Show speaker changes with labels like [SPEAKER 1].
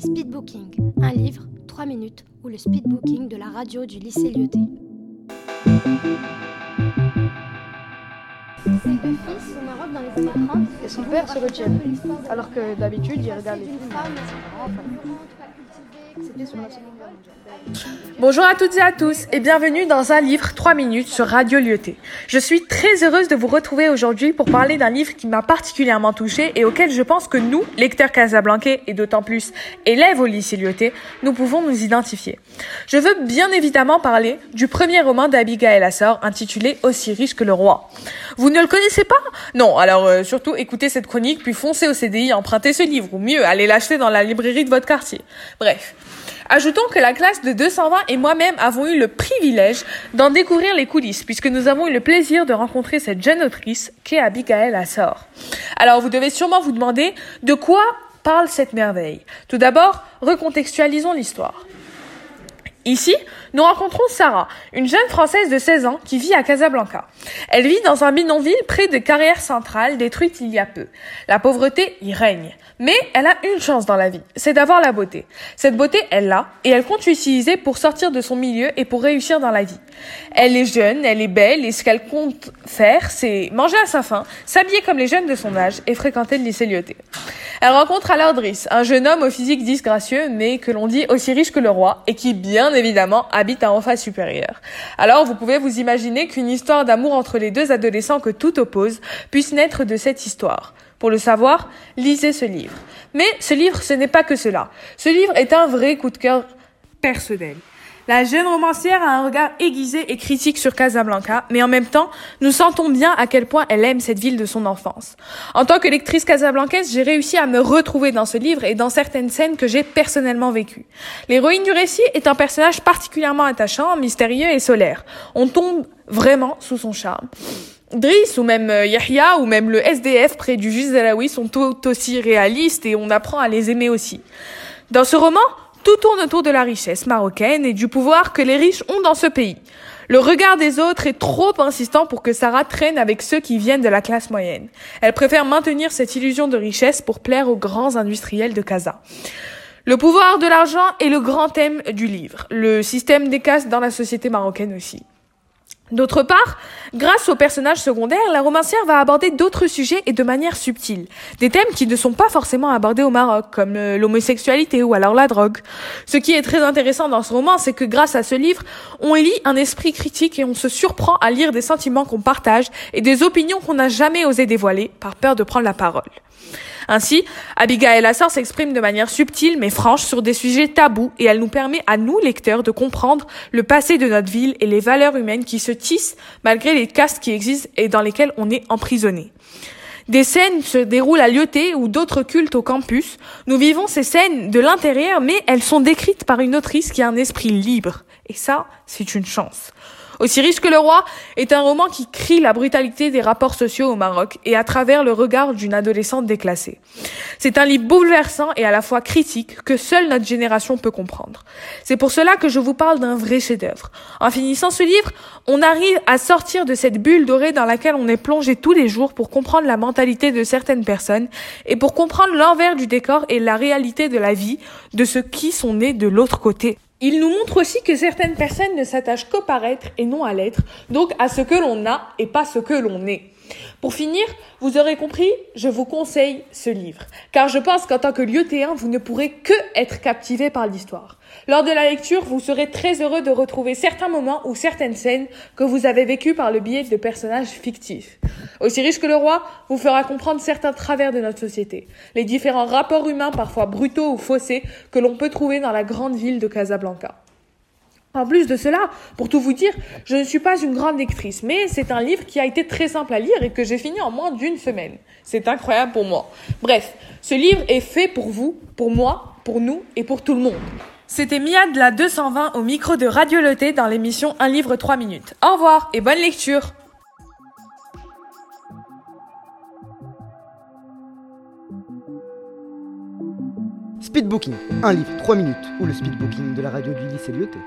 [SPEAKER 1] Speedbooking, un livre, 3 minutes, ou le speedbooking de la radio du lycée Lyoté. Ces deux fils au Maroc dans les années 30.
[SPEAKER 2] Et son père se. Alors que d'habitude, il regarde les films.
[SPEAKER 3] Bonjour à toutes et à tous et bienvenue dans un livre 3 minutes sur Radio Lyoté. Je suis très heureuse de vous retrouver aujourd'hui pour parler d'un livre qui m'a particulièrement touchée et auquel je pense que nous, lecteurs casablancais et d'autant plus élèves au lycée Lyoté, nous pouvons nous identifier. Je veux bien évidemment parler du premier roman d'Abigail Assor intitulé Aussi riche que le roi. Vous ne le connaissez pas Non, alors euh, surtout écoutez cette chronique puis foncez au CDI, empruntez ce livre ou mieux, allez l'acheter dans la librairie de votre quartier. Bref. Ajoutons que la classe de 220 et moi-même avons eu le privilège d'en découvrir les coulisses, puisque nous avons eu le plaisir de rencontrer cette jeune autrice qu'est Abigail Assor. Alors vous devez sûrement vous demander de quoi parle cette merveille? Tout d'abord, recontextualisons l'histoire. Ici, nous rencontrons Sarah, une jeune Française de 16 ans qui vit à Casablanca. Elle vit dans un bidonville près de Carrière Centrale, détruite il y a peu. La pauvreté y règne. Mais elle a une chance dans la vie, c'est d'avoir la beauté. Cette beauté, elle l'a, et elle compte l'utiliser pour sortir de son milieu et pour réussir dans la vie. Elle est jeune, elle est belle, et ce qu'elle compte faire, c'est manger à sa faim, s'habiller comme les jeunes de son âge et fréquenter le lycée Lyoté. Elle rencontre alors Driss, un jeune homme au physique disgracieux, mais que l'on dit aussi riche que le roi, et qui, bien évidemment, habite à en face supérieure. Alors, vous pouvez vous imaginer qu'une histoire d'amour entre les deux adolescents que tout oppose puisse naître de cette histoire. Pour le savoir, lisez ce livre. Mais ce livre, ce n'est pas que cela. Ce livre est un vrai coup de cœur personnel. La jeune romancière a un regard aiguisé et critique sur Casablanca, mais en même temps, nous sentons bien à quel point elle aime cette ville de son enfance. En tant que lectrice casablancaise, j'ai réussi à me retrouver dans ce livre et dans certaines scènes que j'ai personnellement vécues. L'héroïne du récit est un personnage particulièrement attachant, mystérieux et solaire. On tombe vraiment sous son charme. Driss ou même euh, Yahya ou même le SDF près du juge Zalaoui sont tout aussi réalistes et on apprend à les aimer aussi. Dans ce roman, tout tourne autour de la richesse marocaine et du pouvoir que les riches ont dans ce pays. Le regard des autres est trop insistant pour que Sarah traîne avec ceux qui viennent de la classe moyenne. Elle préfère maintenir cette illusion de richesse pour plaire aux grands industriels de Casa. Le pouvoir de l'argent est le grand thème du livre, le système des castes dans la société marocaine aussi. D'autre part, grâce aux personnages secondaires, la romancière va aborder d'autres sujets et de manière subtile. Des thèmes qui ne sont pas forcément abordés au Maroc, comme l'homosexualité ou alors la drogue. Ce qui est très intéressant dans ce roman, c'est que grâce à ce livre, on lit un esprit critique et on se surprend à lire des sentiments qu'on partage et des opinions qu'on n'a jamais osé dévoiler par peur de prendre la parole. Ainsi, Abigail Assor s'exprime de manière subtile mais franche sur des sujets tabous et elle nous permet à nous, lecteurs, de comprendre le passé de notre ville et les valeurs humaines qui se tissent malgré les castes qui existent et dans lesquelles on est emprisonné. Des scènes se déroulent à Lyoté ou d'autres cultes au campus. Nous vivons ces scènes de l'intérieur, mais elles sont décrites par une autrice qui a un esprit libre. Et ça, c'est une chance. Aussi riche que le roi est un roman qui crie la brutalité des rapports sociaux au Maroc et à travers le regard d'une adolescente déclassée. C'est un livre bouleversant et à la fois critique que seule notre génération peut comprendre. C'est pour cela que je vous parle d'un vrai chef-d'œuvre. En finissant ce livre, on arrive à sortir de cette bulle dorée dans laquelle on est plongé tous les jours pour comprendre la mentalité de certaines personnes et pour comprendre l'envers du décor et la réalité de la vie de ceux qui sont nés de l'autre côté. Il nous montre aussi que certaines personnes ne s'attachent qu'au paraître et non à l'être, donc à ce que l'on a et pas ce que l'on est. Pour finir, vous aurez compris, je vous conseille ce livre, car je pense qu'en tant que lyotéen, vous ne pourrez que être captivé par l'histoire. Lors de la lecture, vous serez très heureux de retrouver certains moments ou certaines scènes que vous avez vécues par le biais de personnages fictifs. Aussi riche que le roi vous fera comprendre certains travers de notre société, les différents rapports humains parfois brutaux ou faussés que l'on peut trouver dans la grande ville de Casablanca. En plus de cela, pour tout vous dire, je ne suis pas une grande lectrice, mais c'est un livre qui a été très simple à lire et que j'ai fini en moins d'une semaine. C'est incroyable pour moi. Bref, ce livre est fait pour vous, pour moi, pour nous et pour tout le monde. C'était Mia de la 220 au micro de Radio Loté dans l'émission Un livre 3 minutes. Au revoir et bonne lecture
[SPEAKER 4] Speedbooking, un livre 3 minutes ou le speedbooking de la radio du lycée Lyoté.